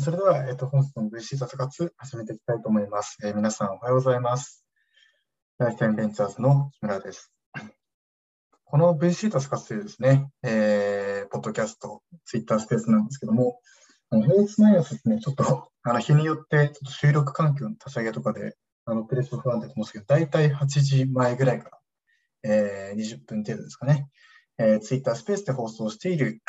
それでは、えっと、本日の VC 雑活始めていきたいと思います。えー、皆さんおはようございます。ライフタイムベンチャーズの木村です。この VC 雑活というですね、えー、ポッドキャスト、ツイッタースペースなんですけども、平日毎朝ですね、ちょっとあの日によってちょっと収録環境の立ち上げとかで、あのプレス不安定と思うんですけど、大体8時前ぐらいから、えー、20分程度ですかね、えー、ツイッタースペースで放送している、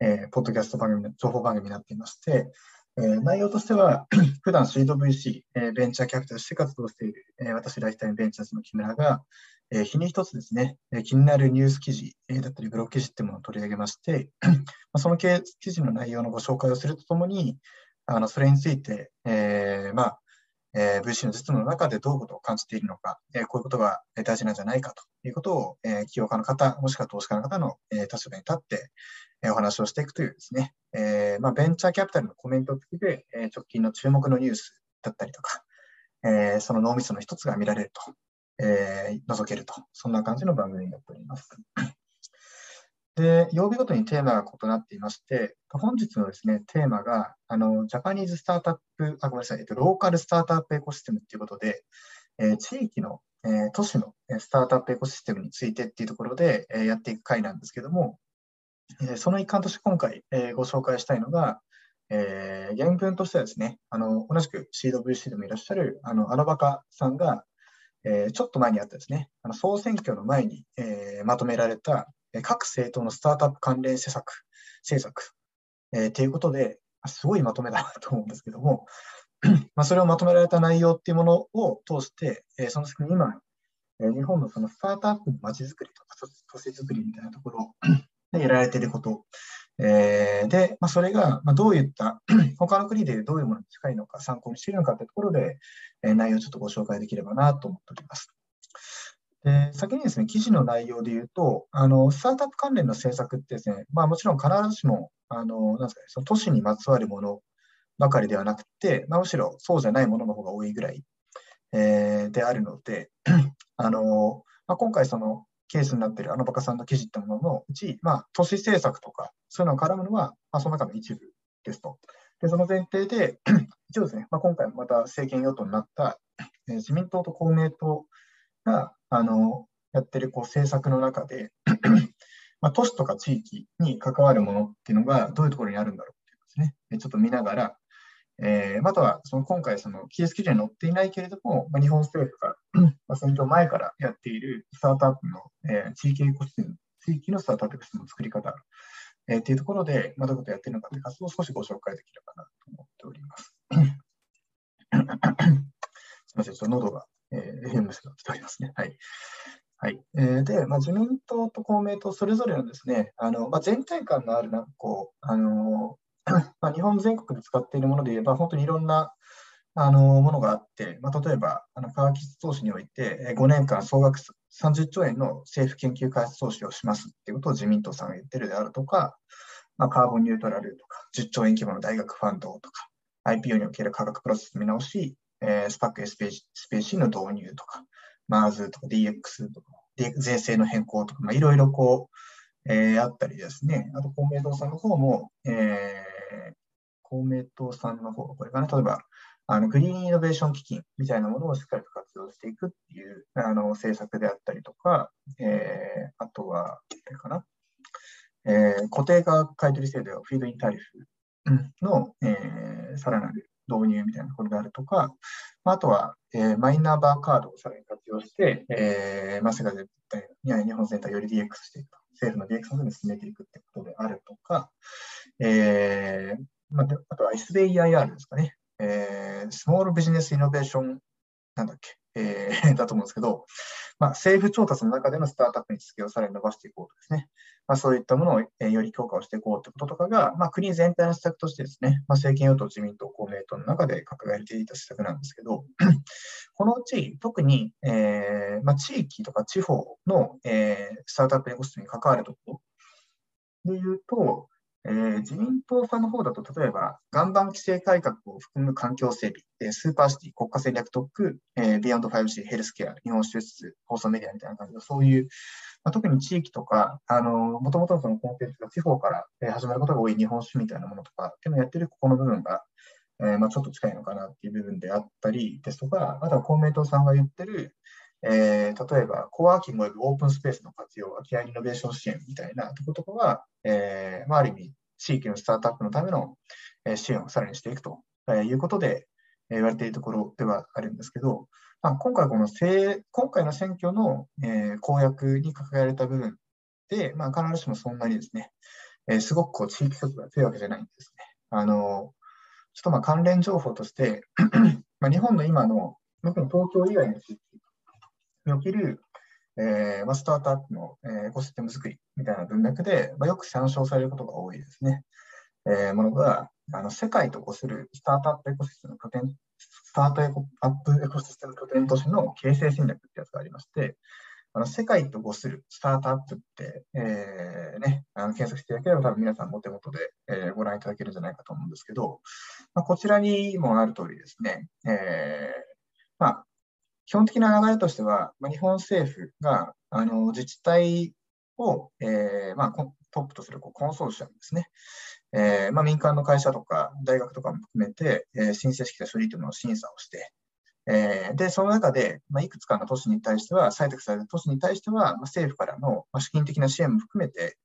えー、ポッドキャスト番組、情報番組になっていまして、内容としては、普段シード VC、ベンチャーキャピタルとして活動している、私、ライフタイムベンチャーズの木村が、日に一つですね、気になるニュース記事、だったりブログ記事っていうものを取り上げまして、その記事の内容のご紹介をするとともに、あのそれについて、えーまあえー、VC の実務の中でどういうことを感じているのか、えー、こういうことが大事なんじゃないかということを、えー、起業家の方、もしくは投資家の方の、えー、立場に立って、お話をしていくというですね、えーまあ、ベンチャーキャピタルのコメント付きで、えー、直近の注目のニュースだったりとか、えー、その脳みその一つが見られると、えー、覗けると、そんな感じの番組になっております。で、曜日ごとにテーマが異なっていまして、本日のですね、テーマが、あの、ジャパニーズスタートアップ、あ、ごめんなさい、えっと、ローカルスタートアップエコシステムということで、えー、地域の、えー、都市のスタートアップエコシステムについてっていうところで、えー、やっていく回なんですけども、え、その一環として今回、え、ご紹介したいのが、えー、原文としてはですね、あの、同じくシード VC でもいらっしゃる、あの、アラバカさんが、えー、ちょっと前にあったですね、あの総選挙の前に、えー、まとめられた、各政党のスタートアップ関連施策、政策、えー、ということで、すごいまとめだなと思うんですけども、まあ、それをまとめられた内容っていうものを通して、え、その先に今、え、日本のそのスタートアップの街づくりとか都市づくりみたいなところでやられていること、えー、で、まあ、それが、ま、どういった 他の国でどういうものに近いのか参考にしているのかというところで、えー、内容をちょっとご紹介できればなと思っております。で先にですね、記事の内容で言うと、あのスタートアップ関連の政策ってですね、まあ、もちろん必ずしもあのなんですか、ね、その都市にまつわるものばかりではなくて、まあ、むしろそうじゃないものの方が多いぐらい、えー、であるので、あのまあ、今回そのケースになっているあのバカさんの記事ってもののうち、まあ、都市政策とかそういうのを絡むのは、まあ、その中の一部ですと。でその前提で、一応ですね、まあ、今回また政権与党になった、えー、自民党と公明党があのやってるこう政策の中で まあ、都市とか地域に関わるものっていうのがどういうところにあるんだろうっていうですね、ちょっと見ながら、えー、またはその今回、その KS 記事に載っていないけれども、まあ、日本政府が、選挙前からやっているスタートアップの、えー、地域エコシステム、地域のスタートアップシステムの作り方、えー、っていうところで、まあ、どういうことをやっているのかという活動を少しご紹介できればなと思っております。すみません、ちょっと喉がえー、FM が来ておりますね。はい。はい。えー、で、まあ、自民党と公明党それぞれのですね、あのまあ、全体感のある、なんかこう、あのまあ、日本全国で使っているもので言えば、本当にいろんなあのものがあって、まあ、例えば、あの科学技術投資において、5年間総額30兆円の政府研究開発投資をしますっていうことを自民党さんが言ってるであるとか、まあ、カーボンニュートラルとか、10兆円規模の大学ファンドとか、IPO における価格プロセス見直し、えー、スパック SPC の導入とか、MARS とか DX とか、税制の変更とか、まあ、いろいろこう、えー、あったりですね、あと公明党さんの方も、えー、公明党さんの方、これかな、例えば、あのグリーンイノベーション基金みたいなものをしっかりと活用していくっていうあの政策であったりとか、えー、あとは、あれかな、えー、固定化買取制度や、フィードインタリフの、えー、さらなる導入みたいなことであるとか、まあとは、えー、マイナンバーカードをさらに活用して、えーまあ、世界全体、日本全体をより DX していくと、政府の DX を進めていくってことであるとか、えーまあ、あとは SBIR ですかね、えー、スモールビジネスイノベーション、なんだっけ、えー、だと思うんですけど、まあ、政府調達の中でのスタートアップに付けをさらに伸ばしていこうとですね、まあ、そういったものを、えより強化をしていこうということとかが、まあ、国全体の施策としてですね、まあ、政権与党、自民党、公明党の中で掲げていた施策なんですけど、このうち特に、えーまあ、地域とか地方の、えー、スタートアップエコシステムに関わるところでいうと、えー、自民党さんの方だと、例えば、岩盤規制改革を含む環境整備、えー、スーパーシティ、国家戦略特区、えー、 Beyond 5G、ヘルスケア、日本酒、放送メディアみたいな感じで、そういう、まあ、特に地域とか、あの、もともとのそのコンテンツが地方から、えー、始まることが多い日本酒みたいなものとかっていうのをやってるここの部分が、えー、まあ、ちょっと近いのかなっていう部分であったりですとか、あとは公明党さんが言ってる、えー、例えば、コワーキング及びオープンスペースの活用、空き家イノベーション支援みたいなところとかは、えーまあ、ある意味、地域のスタートアップのための支援をさらにしていくということで、言われているところではあるんですけど、まあ、今回この今回の選挙の、え、公約に掲げられた部分で、まあ、必ずしもそんなにですね、え、すごくこう地域色が強いわけじゃないんですね。あのちょっとまあ関連情報として まあ、日本の今の、特に東京以外の地域における、えーまあ、スタートアップの、えー、エコシステム作りみたいな文脈で、まあ、よく参照されることが多いですね。えー、ものが、あの世界とこするスタートアップエコシステム拠点、スタートアップエコシステム拠点都市の形成戦略ってやつがありまして、あの世界とごするスタートアップって、えーね、あの検索していただければ多分皆さんお手元で、えー、ご覧いただけるんじゃないかと思うんですけど、まあ、こちらにもある通りですね、えーまあ、基本的な流れとしては、まあ、日本政府があの自治体を、えーまあ、トップとするこうコンソーシアムですね、えーまあ、民間の会社とか大学とかも含めて、えー、申請式の処理というのを審査をして、えー、で、その中で、まあ、いくつかの都市に対しては、採択された都市に対しては、まあ、政府からの、まあ、資金的な支援も含めて、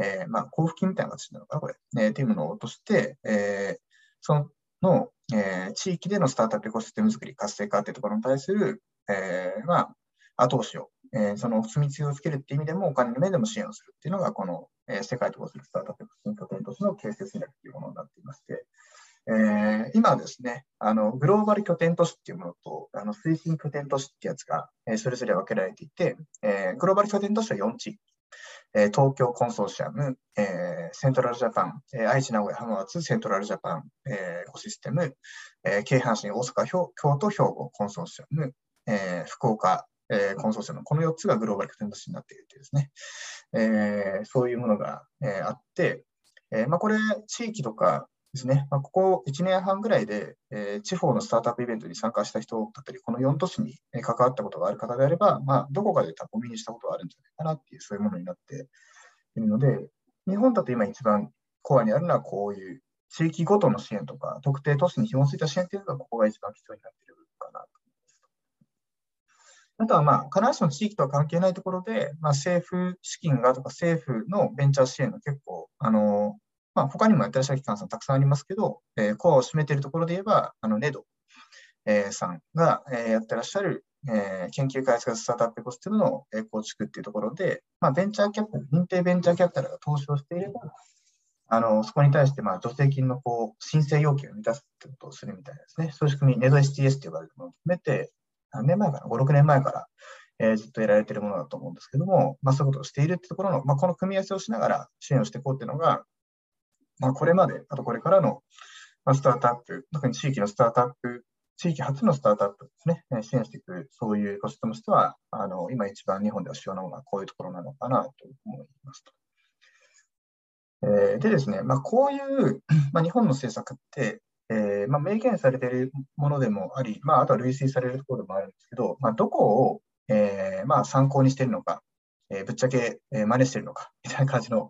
えーまあ、交付金みたいな形なのかな、これ、えー、というものを落として、えー、その、えー、地域でのスタートアップエコシステム作り、活性化というところに対する、えーまあ、後押しを、えー、そのお墨付きをつけるっていう意味でも、お金の面でも支援をするっていうのが、この、えー、世界とするスタートアップエコシステム拠点としての形成戦略というものになっていまして、えー、今ですね、あのグローバル拠点都市っていうものとあの推進拠点都市ってやつが、えー、それぞれ分けられていて、えー、グローバル拠点都市は4地。域、え、東京コンソーシアム、え、セントラルジャパン、え、愛知、名古屋、浜松、セントラルジャパン、えー、エコシステム、え、京阪神、大阪、京都、兵庫コンソーシアム、えー、福岡、えー、コンソーシアム、この4つがグローバル拠点都市になっているというですね、えー、そういうものが、えー、あって、えーまあ、これ、地域とかですね、まあ、ここ1年半ぐらいで、えー、地方のスタートアップイベントに参加した人だったり、この4都市に関わったことがある方であれば、まあ、どこかでタコミにしたことがあるんじゃないかなっていう、そういうものになっているので、日本だと今一番コアにあるのはこういう地域ごとの支援とか、特定都市に紐づいた支援というのが、ここが一番必要になっているかなと。あとは、まあ、必ずしも地域とは関係ないところで、まあ、政府資金がとか政府のベンチャー支援が結構、あのまあ、他にもやってらっしゃる機関さんたくさんありますけど、えー、コアを占めているところで言えば、あの、ネド、えー、さんが、えー、やってらっしゃる、えー、研究開発スタートアップエコステムの、えー、構築っていうところで、まあ、ベンチャーキャピタル、認定ベンチャーキャピタルが投資をしていれば、あの、そこに対して、まあ、助成金のこう申請要件を満たすってことをするみたいですね。そういう仕組み、ネド STS と呼ばれるものを含めて、何年前かな、5、6年前から、えー、ずっとやられているものだと思うんですけども、まあ、そういうことをしているってところの、まあ、この組み合わせをしながら支援をしていこうっていうのが、まあ、これまで、あとこれからのまスタートアップ、特に地域のスタートアップ、地域初のスタートアップですねえ、支援していく、そういうコストとしては、あの今一番日本では主要なものはこういうところなのかなと思いますと。えー、でですね、まあ、こういう、まあ、日本の政策って、えーまあ、明言されているものでもあり、まあ、あとは類推されるところでもあるんですけど、まあ、どこを、えーまあ、参考にしているのか、え、ぶっちゃけ、えー、真似しているのかみたいな感じの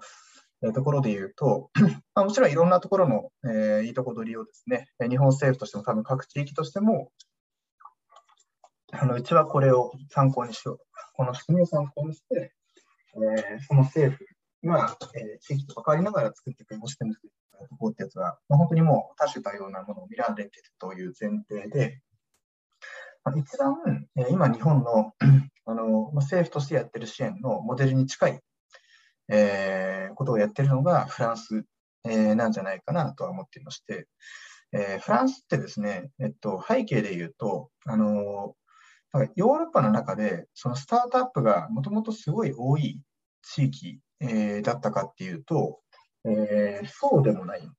えところで言うと、ま、もちろんいろんなところの、え、いいとこ取りをですね、日本政府としても多分各地域としても、あのうちはこれを参考にしよう。この仕組みを参考にして、え、その政府が、えー、地域と関わりながら作っていくシステム作っていくってやつは、まあ、本当にもう多種多様なものを見られてるという前提で、まあ、一番、えー、今日本の あの、まあ、政府としてやってる支援のモデルに近いえー、ことをやってるのがフランス、えー、なんじゃないかなとは思っていまして、えー、フランスってですね、えっと、背景で言うと、あのヨーロッパの中で、そのスタートアップがもともとすごい多い地域、えー、だったかっていうと、えー、そうでもないん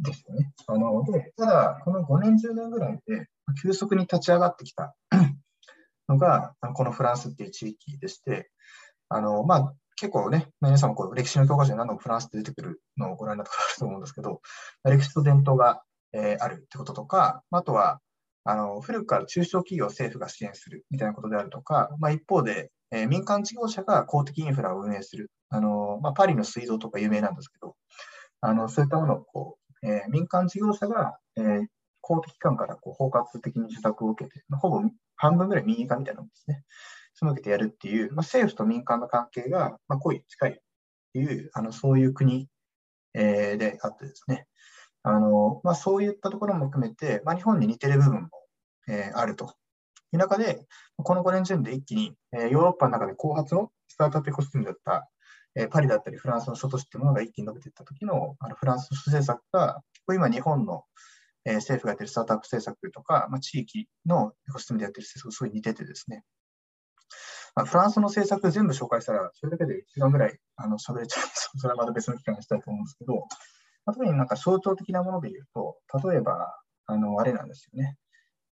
ですよね。あのでただ、この5年、10年ぐらいで急速に立ち上がってきた のが、このフランスっていう地域でして、あのまあ、結構ね、皆さんもこう歴史の教科書に何度もフランスって出てくるのをご覧になったことあると思うんですけど、歴史と伝統が、えー、あるってこととか、あとは、あの古くから中小企業政府が支援するみたいなことであるとか、まあ、一方で、えー、民間事業者が公的インフラを運営する、あのまあ、パリの水道とか有名なんですけど、あのそういったものをこう、えー、民間事業者が、えー、公的機関からこう包括的に受託を受けて、ほぼ半分ぐらい民営化みたいなものですね。その受けてやるっていう、まあ、政府と民間の関係が、まあ、濃い、近いっていう、あのそういう国、えー、であってですね。あのまあ、そういったところも含めて、まあ、日本に似てる部分も、えー、あるという中で、この5年順で一気に、えー、ヨーロッパの中で後発のスタートアップエコシステムだった、え、パリだったりフランスの諸都市っていうものが一気に伸びていった時のあのフランス政策が、今日本の、えー、政府がやってるスタートアップ政策とか、まあ、地域のエコシステムでやってる政策とすごい似ててですね、まあ、フランスの政策全部紹介したら、それだけで1時間ぐらいあの喋れちゃうんですそれはまた別の機会にしたいと思うんですけど、まあ、特になんか象徴的なもので言うと、例えば、あの、あれなんですよね。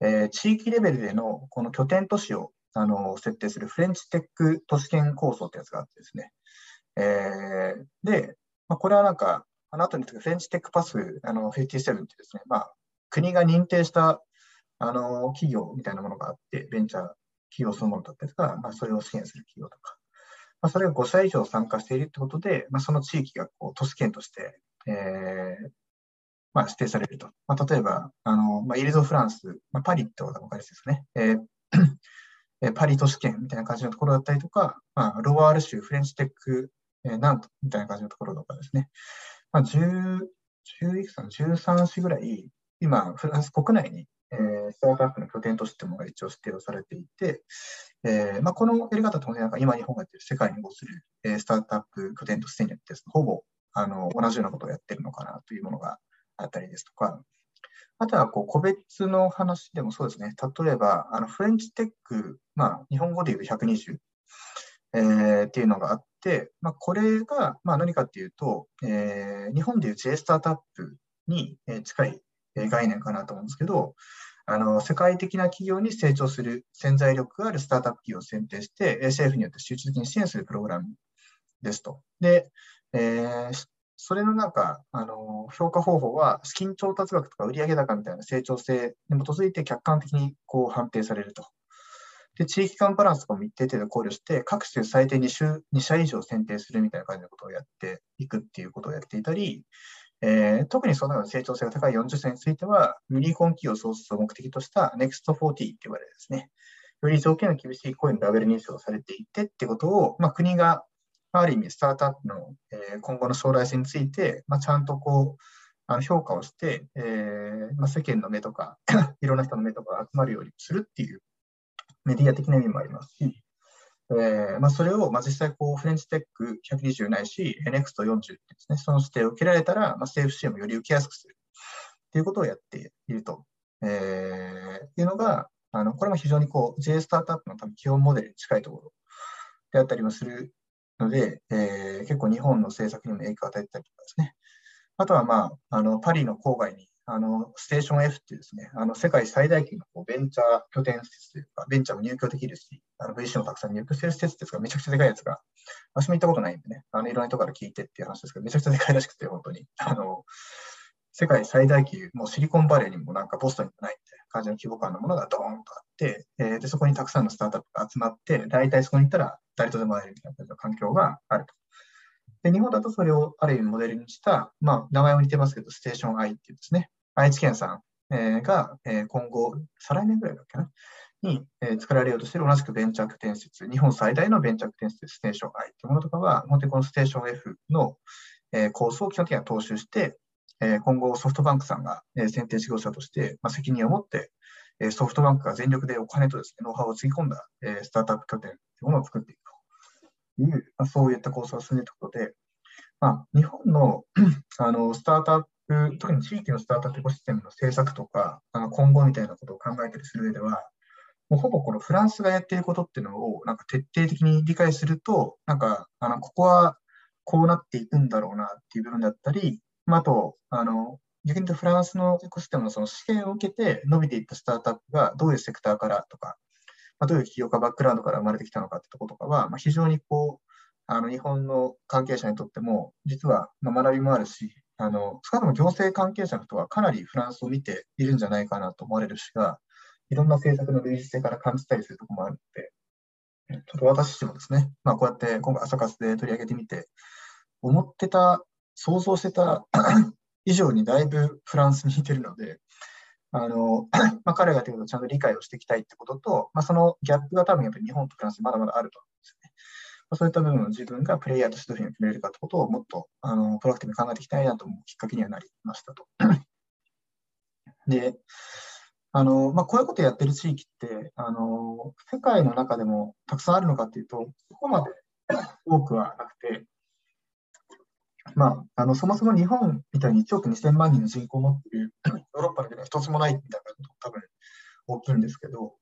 えー、地域レベルでのこの拠点都市をあの設定するフレンチテック都市圏構想ってやつがあってですね。えー、で、まあ、これはなんか、あの後にフレンチテックパスあの57ってですね、まあ、国が認定したあの企業みたいなものがあって、ベンチャー企業そのものだったりとか、まあ、それを支援する企業とか、まあ、それが5歳以上参加しているということで、まあ、その地域がこう都市圏としてえーまあ、指定されると。まあ、例えば、あのまあ、イルゾ・フランス、まあ、パリってことが分かりやすいですね。えー、パリ都市圏みたいな感じのところだったりとか、まあ、ロワール州フレンチテック、えー、ナントみたいな感じのところとかですね。まあ、10、10いくつか13市ぐらい、今、フランス国内に、えー、スタートアップの拠点としてもが一応指定をされていて、えーまあ、このやり方とね、なんか今日本がやってる世界に合する、えー、スタートアップ拠点としてにやってほぼあの同じようなことをやってるのかなというものがあったりですとか、あとはこう個別の話でもそうですね、例えばあのフレンチテック、まあ、日本語で言うと120、えー、っていうのがあって、まあ、これがまあ何かっていうと、えー、日本でいう J スタートアップに近い概念かなと思うんですけど、あの世界的な企業に成長する潜在力があるスタートアップ企業を選定して、政府によって集中的に支援するプログラムですと。で、えー、それのなんか、あの、評価方法は、資金調達額とか売上高みたいな成長性に基づいて客観的にこう判定されると。で、地域間バランスとかも一定程度考慮して、各種最低2週2社以上選定するみたいな感じのことをやっていくっていうことをやっていたり、えー、特にそのような成長性が高い40社については、ユニコン企業創出を目的とした NEXT40 って言われるですね、より条件の厳しい声のラベル認証されていてってことを、まあ、国がある意味、スタートアップの、今後の将来性について、まあ、ちゃんとこう、あの評価をして、えー、まあ、世間の目とか いろんな人の目とか集まるようにするっていうメディア的な意味もありますし、えー、まあ、それを、まあ、実際こう、フレンチテック120ないし、NEXT40 ですね、その指定を受けられたら、まあ、政府支援もより受けやすくする。っていうことをやっていると、えー、いうのが、あのこれも非常にこう J スタートアップの多分基本モデルに近いところ。であったりもするので、えー、結構日本の政策にも影響を与えてたりとかですね。あとは、まあ、あのパリの郊外にあのステーション F っていうですね、あの世界最大級のこうベンチャー拠点施設というか、ベンチャーも入居できるし、あの VC もたくさん入居してる施設ですが、めちゃくちゃでかいやつが、私も行ったことないんでね、あのいろんな人から聞いてっていう話ですけど、めちゃくちゃでかいらしくて、本当に。あの世界最大級、もうシリコンバレーにもなんかボストンにもないみたいな感じの規模感のものがドーンとあって、えー、でそこにたくさんのスタートアップが集まって、大体そこに行ったら誰とでも会えるみたいな環境があると。で日本だとそれをある意味モデルにした、まあ、名前も似てますけど、ステーション I っていうですね、愛知県さん、が、今後、再来年ぐらいだっけな、に、作られようとしている同じくベンチャー拠点施設、日本最大のベンチャー拠点施設、ステーション I というものとかは、本当にこのステーション F の、えー、構想を基本的には踏襲して、今後ソフトバンクさんが、選定事業者として、責任を持って、ソフトバンクが全力でお金とですね、ノウハウをつぎ込んだ、スタートアップ拠点というものを作っていくと。いう、そういった構想を進めていくことで、まあ、日本の あのスタートアップ、特に地域のスタートアップエコシステムの政策とか、あの今後みたいなことを考えたりする上では、もうほぼこのフランスがやっていることっていうのをなんか徹底的に理解すると、なんかあのここはこうなっていくんだろうなっていう部分だったり、まあ、あと、あの、逆に言うとフランスのエコシステムのその試験を受けて伸びていったスタートアップがどういうセクターからとか、まあ、どういう企業家バックグラウンドから生まれてきたのかってとことかは、まあ、非常にこう、あの日本の関係者にとっても、実は学びもあるし、あの少なくとも行政関係者の人はかなりフランスを見ているんじゃないかなと思われるしが、いろんな政策の類似性から感じたりするところもあるので、ちょっと私自身もですね、まあ、こうやって今回朝活で取り上げてみて、思ってた想像してた 以上にだいぶフランスに似てるので、あの、まあ、彼がやってることをちゃんと理解をしていきたいってことと、まあ、そのギャップが多分やっぱり日本とフランスまだまだあると思うんですね。そういった部分を自分がプレイヤーとしてどういうふうに触れるかってことをもっとあのプロアクティブに考えていきたいなと思うきっかけにはなりましたと。で、あのまあ、こういうことをやってる地域ってあの、世界の中でもたくさんあるのかっていうと、そこまで多くはなくて、まあ、あのそもそも日本みたいに1億2000万人の人口を持っているヨーロッパだけでは一つもないみたいなこと多分大きいんですけど、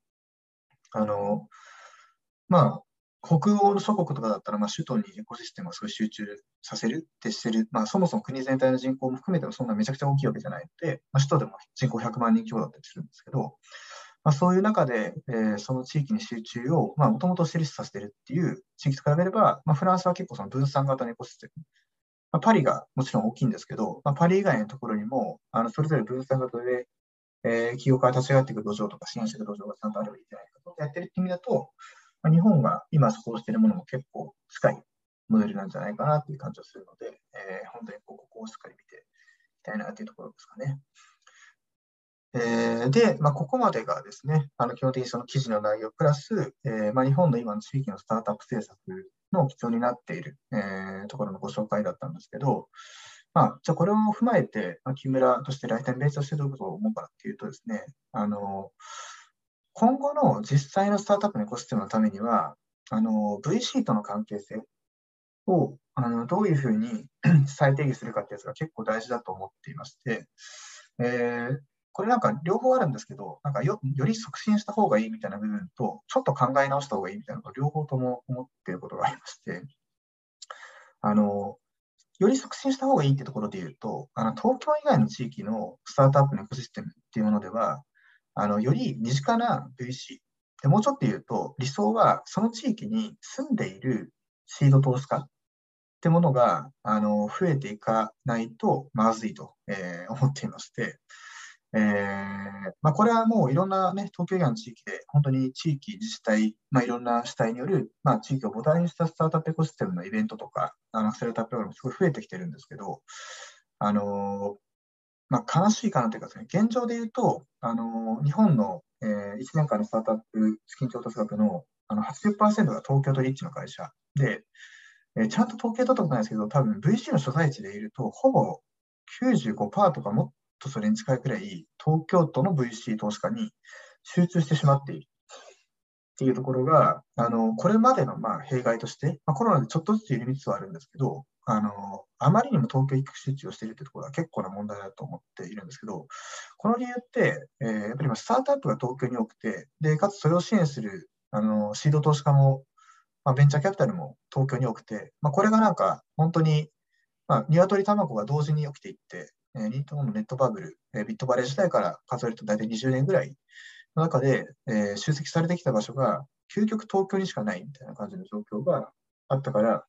あのまあ、北欧の諸国とかだったら、まあ、首都にエコシステムをすごい集中させるってしてる、まあ、そもそも国全体の人口も含めてもそんなめちゃくちゃ大きいわけじゃないので、まあ、首都でも人口100万人強だったりするんですけど、まあ、そういう中で、えー、その地域に集中をもともと成立させてるっていう地域と比べれば、まあ、フランスは結構その分散型のエコシステム、まあ、パリがもちろん大きいんですけど、まあ、パリ以外のところにもあのそれぞれ分散型で、えー、企業から立ち上がっていく土壌とか支援していく土壌がちゃんとあればいいんじゃないかとやってるって意味だと、まあ、日本が今そこをしているものも結構近いモデルなんじゃないかなという感じがするので、えー、本当にここをしっかり見ていきたいなというところですかね。えー、で、まあ、ここまでがですね、あの基本的にその記事の内容プラス、えーまあ、日本の今の地域のスタートアップ政策の基調になっている、えー、ところのご紹介だったんですけど、まあ、じゃあこれを踏まえて、まあ、木村として来店ベースとしてどういうことを思うかっていうとですね、あの今後の実際のスタートアップのエコシステムのためには、あの VC との関係性をあのどういうふうに 再定義するかってやつが結構大事だと思っていまして、えー、これなんか両方あるんですけど、なんかよより促進した方がいいみたいな部分と、ちょっと考え直した方がいいみたいなの両方とも思っていることがありまして、あのより促進した方がいいってところで言うと、あの東京以外の地域のスタートアップのエコシステムっていうものでは、あのより身近な VC で、もうちょっと言うと、理想はその地域に住んでいるシード投資家ってものがあの増えていかないとまずいと、えー、思っていまして、えーまあ、これはもういろんな、ね、東京以外の地域で、本当に地域、自治体、まあ、いろんな主体による、まあ、地域を母体にしたスタートアップエコシステムのイベントとか、あのアクセルタッププログラム、すごい増えてきてるんですけど、あのまあ、悲しいかなというかですね、現状で言うと、あの日本の、えー、1年間のスタートアップ資金調達額のあの80%が東京とリッチの会社で、えー、ちゃんと統計取ったことないですけど、多分 VC の所在地でいると、ほぼ95%とかもっとそれに近いくらい、東京都の VC 投資家に集中してしまっている。っていうところが、あのこれまでのまあ弊害として、まあ、コロナでちょっとずつ緩みつつあるんですけど、あのあまりにも東京一極集中をしているというところは結構な問題だと思っているんですけど、この理由って、えー、やっぱり今スタートアップが東京に多くて、でかつそれを支援するあのシード投資家も、まあ、ベンチャーキャピタルも東京に多くて、まあ、これがなんか本当に、まあ、鶏卵が同時に起きていって、えー、ニートのネットバブル、えー、ビットバレー時代から数えると大体20年ぐらいの中で、えー、集積されてきた場所が、究極東京にしかないみたいな感じの状況があったから、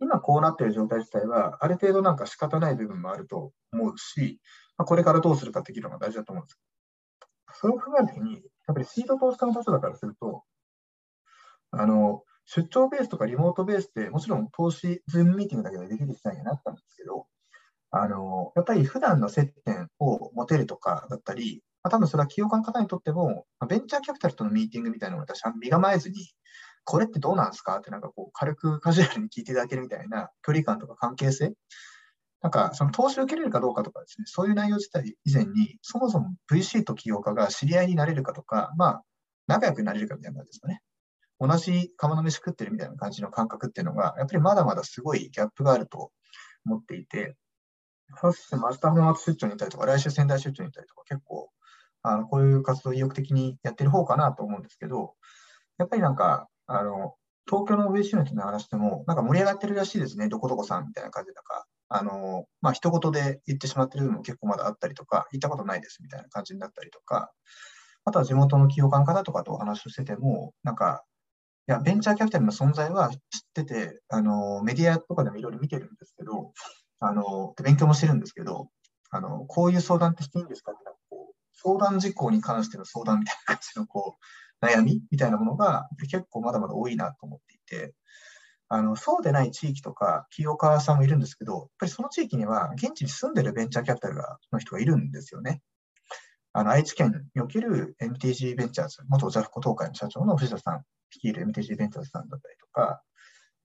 今こうなっている状態自体は、ある程度なんか仕方ない部分もあると思うし、まあ、これからどうするかっていうのが大事だと思うんです。それを踏まえたときに、やっぱりシード投資家の場所だからすると、あの、出張ベースとかリモートベースでもちろん投資、ズームミーティングだけでできる時代になったんですけど、あの、やっぱり普段の接点を持てるとかだったり、まあ、多分それは企業家の方にとっても、まあ、ベンチャーキャピタルとのミーティングみたいなのを私は身構えずに、これってどうなんですか？ってなんかこう軽くカジュアルに聞いていただけるみたいな距離感とか関係性？なんかその投資を受けれるかどうかとかですね、そういう内容自体以前に、そもそも VC と起業家が知り合いになれるかとか、まあ、仲良くなれるかみたいな感じですかね。同じ釜の飯食ってるみたいな感じの感覚っていうのが、やっぱりまだまだすごいギャップがあると思っていて、ファースト明日浜松出張に行ったりとか、来週仙台出張に行ったりとか、結構、あのこういう活動を意欲的にやってる方かなと思うんですけど、やっぱりなんか、あの、東京の VC の人に話しても、なんか盛り上がってるらしいですね、どこどこさんみたいな感じで、なんか、あの、まあ、一言で言ってしまってるのも結構まだあったりとか、行ったことないですみたいな感じになったりとか、あとは地元の企業家の方とかとお話をしてても、なんか、いや、ベンチャーキャピタルの存在は知ってて、あの、メディアとかでもいろいろ見てるんですけど、あの、勉強もしてるんですけど、あの、こういう相談ってしていいんですかって、こう、相談事項に関しての相談みたいな感じの、こう、悩みみたいなものが結構まだまだ多いなと思っていて、あのそうでない地域とか企業家さんもいるんですけど、やっぱりその地域には現地に住んでるベンチャーキャピタルの人がいるんですよね。あの愛知県における MTG ベンチャーズ、元ジャフコ東海の社長の藤田さん率いる MTG ベンチャーズさんだったりとか、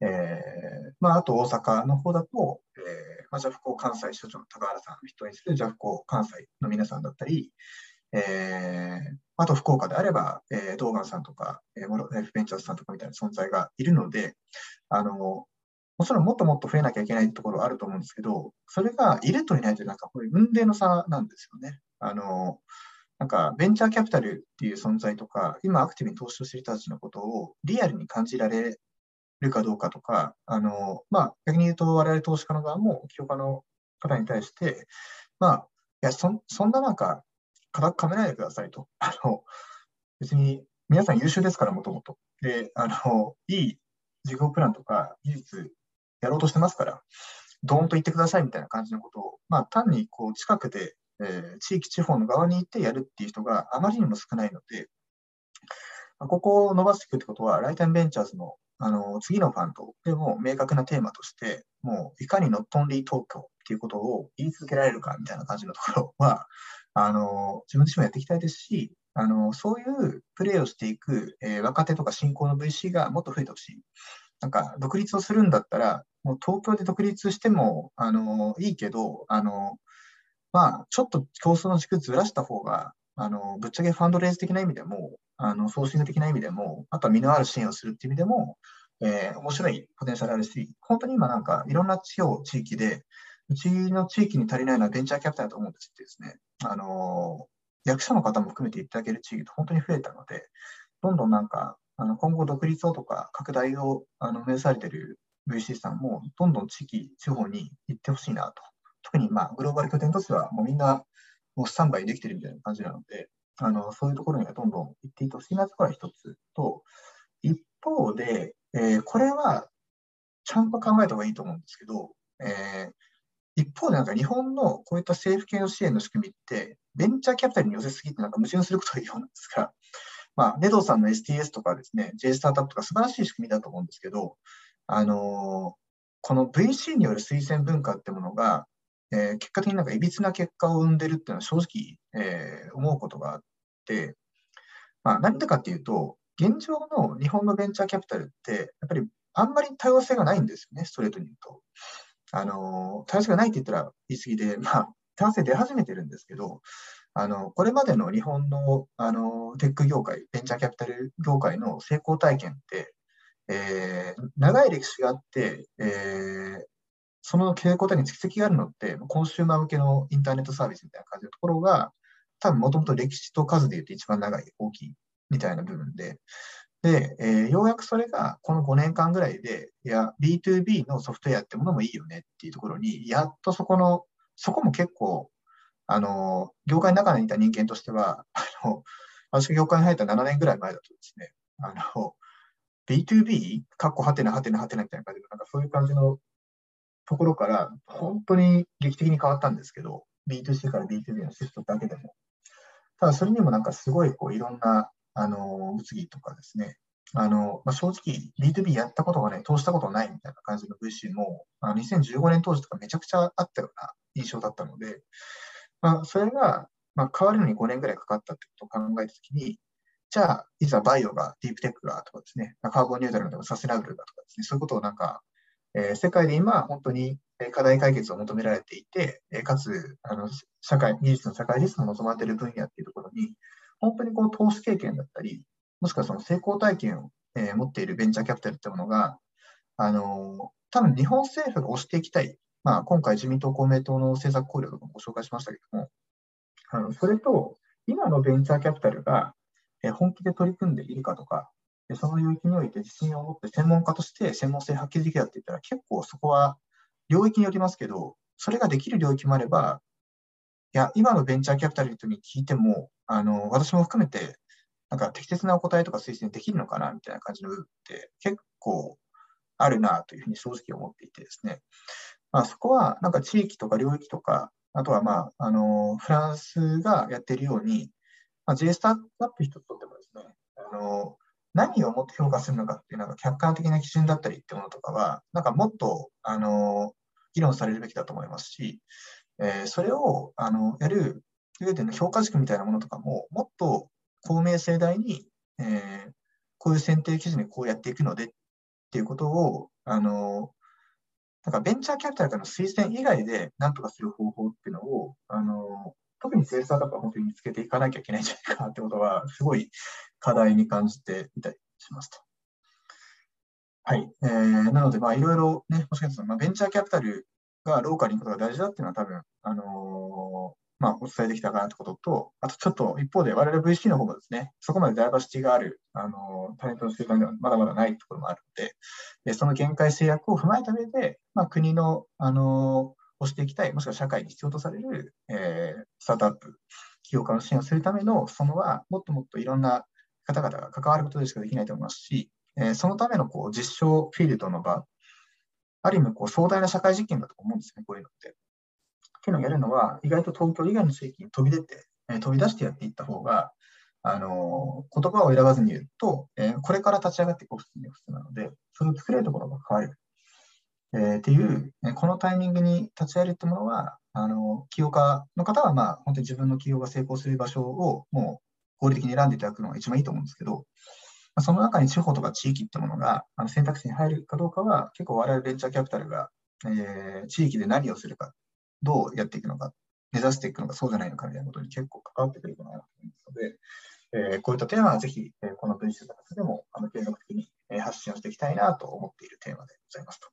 えーまあ、あと大阪の方だと、えーまあ、ジャフコ関西社長の高原さんを筆頭にするジャフコ関西の皆さんだったり、えー、あと福岡であれば、えー、ドーガンさんとか、えー、モロライフベンチャーズさんとかみたいな存在がいるので、あの、もちろんもっともっと増えなきゃいけないところはあると思うんですけど、それがいるといないというなんかこういう運命の差なんですよね。あの、なんかベンチャーキャピタルっていう存在とか、今アクティブに投資をしている人たちのことをリアルに感じられるかどうかとか、あの、まあ、逆に言うと我々投資家の側も、起業家の方に対して、まあ、いや、そそんななんか、固くかめないでくださいと。あの、別に皆さん優秀ですから、もともと。で、あの、いい事業プランとか技術やろうとしてますから、ドーンと言ってくださいみたいな感じのことを、まあ、単にこう近くでえー、地域、地方の側に行ってやるっていう人があまりにも少ないので、ここを伸ばしていくってことは、ライタンベンチャーズのあの次のファンドでも明確なテーマとして、もういかにノットオンリー東京っていうことを言い続けられるかみたいな感じのところは、あの自分自身もやっていきたいですし、あのそういうプレーをしていく、えー、若手とか新興の VC がもっと増えてほしい。なんか独立をするんだったら、もう東京で独立してもあのいいけど、あのまあ、ちょっと競争の軸ずらした方が、あの、ぶっちゃけファンドレイズ的な意味でも、あの、ソーシング的な意味でも、あとは身のある支援をするっていう意味でも、えー、面白いポテンシャルあるし、本当に今なんかいろんな地方、地域で、うちの地域に足りないのはベンチャーキャピタルだと思うんですってですね、あの、役所の方も含めていただける地域と本当に増えたので、どんどんなんか、あの今後独立をとか拡大をあの目指されている VC さんも、どんどん地域、地方に行ってほしいなと。特にまあグローバル拠点としてはもうみんなもうスタンバイできてるみたいな感じなので、あのそういうところにはどんどん行っていってほしいなところが一つと、一方で、えー、これはちゃんと考えた方がいいと思うんですけど、えー、一方でなんか日本のこういった政府系の支援の仕組みって、ベンチャーキャピタルに寄せすぎてなんか矛盾することがようなんですが、まあ、ネドさんの STS とかですね、J スタートアップとか素晴らしい仕組みだと思うんですけど、あのー、この VC による推薦文化ってものが、えー、結果的になんかいびつな結果を生んでるっていうのは正直、えー、思うことがあって、まあ、何でかっていうと、現状の日本のベンチャーキャピタルって、やっぱりあんまり多様性がないんですよね、ストレートに言うと。あの多様性がないって言ったら言い過ぎで、まあ、多様性出始めてるんですけど、あのこれまでの日本のあのテック業界、ベンチャーキャピタル業界の成功体験って、えー、長い歴史があって、えー、その傾向に蓄積があるのって、コンシューマー向けのインターネットサービスみたいな感じのところが、多分もともと歴史と数で言うと一番長い、大きいみたいな部分で、で、えー、ようやくそれがこの5年間ぐらいで、いや、B2B のソフトウェアってものもいいよねっていうところに、やっとそこの、そこも結構、あの、業界の中にいた人間としては、あの、私が業界に入った7年ぐらい前だとですね、あの、B2B? かっこはてなはてなはてなみたいな感じの、なんかそういう感じのところから、本当に劇的に変わったんですけど、B2C から B2B のシフトだけでも。ただ、それにもなんかすごいこういろんな、あの、物議とかですね、あの、まあ、正直 B2B やったことがね、投したことないみたいな感じの VC も、あの2015年当時とかめちゃくちゃあったような印象だったので、まあ、それが、まあ、変わるのに5年ぐらいかかったってことを考えたときに、じゃあ、いざバイオが、ディープテックがとかですね、カーボンニュートラルでもサステナブルだとかですね、そういうことをなんかえー、世界で今、本当に課題解決を求められていて、かつあの社会、技術の社会リスクも望まれている分野っていうところに、本当にこう投資経験だったり、もしくはその成功体験を、えー、持っているベンチャーキャピタルってものが、あの多分日本政府が推していきたい、まあ、今回自民党、公明党の政策考慮とかもご紹介しましたけども、あのそれと今のベンチャーキャピタルが本気で取り組んでいるかとか、その領域において自信を持って専門家として専門性発揮できるかって言ったら結構そこは領域によりますけど、それができる領域もあれば、いや、今のベンチャーキャピタリストに聞いても、あの、私も含めて、なんか適切なお答えとか推薦できるのかなみたいな感じの部分って結構あるなというふうに正直思っていてですね。まあ、そこはなんか地域とか領域とか、あとはまあ、あの、フランスがやっているように、まあ、J スタートアップ一つとってもですね、あの、何をもって評価するのかっていうなんか客観的な基準だったりってものとかは、なんかもっと、あの、議論されるべきだと思いますし、えー、それを、あの、やる、いわゆる評価軸みたいなものとかも、もっと公明正大に、えー、こういう選定基準でこうやっていくのでっていうことを、あの、なんかベンチャーキャピタルからの推薦以外で何とかする方法っていうのを、あの、特に生産だとは本当に見つけていかなきゃいけないんじゃないかってことは、すごい課題に感じていたりしますと。はい。えー、なので、まあ、いろいろね、もしかしたら、まあ、ベンチャーキャピタルがローカルに行くことが大事だっていうのは多分、あのー、まあ、お伝えできたかなってことと、あとちょっと一方で我々 VC の方もですね、そこまでダイバーシティがある、あの、タレントの集団ではまだまだないところもあるので、でその限界制約を踏まえた上で、まあ、国の、あのー、していきたい、もしくは社会に必要とされる、えー、スタートアップ、起業家の支援をするためのそのは、もっともっといろんな方々が関わることでしかできないと思いますし、えー、そのためのこう実証フィールドの場、ある意味こう壮大な社会実験だと思うんですね、こういうのって。っていうのをやるのは、意外と東京以外の地域に飛び出て、え、飛び出してやっていった方が、あのー、言葉を選ばずに言うと、え、これから立ち上がっていく普通に普通なので、それを作れるところが変わる。えー、っていう、えこのタイミングに立ち会えるってものは、あの起業家の方は、まあ、本当に自分の起業が成功する場所をもう合理的に選んでいただくのが一番いいと思うんですけど、その中に地方とか地域ってものがあの選択肢に入るかどうかは、結構我々ベンチャーキャピタルが、えー、地域で何をするか、どうやっていくのか、目指していくのか、そうじゃないのかみたいなことに結構関わってくるかなと思いますので、えー、こういったテーマはぜひ、えー、この文章活でもあの継続的に、えー、発信をしていきたいなと思っているテーマでございますと。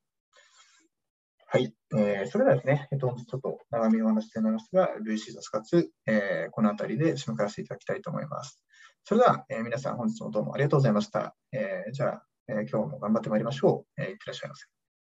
はい、えー、それではですね、えっと、ちょっと長めお話になりますが、ルイシーザス活、えー、このあたりで締めくらせていただきたいと思います。それでは、えー、皆さん本日もどうもありがとうございました。えー、じゃあ、えー、今日も頑張ってまいりましょう。えー、いってらっしゃいませ。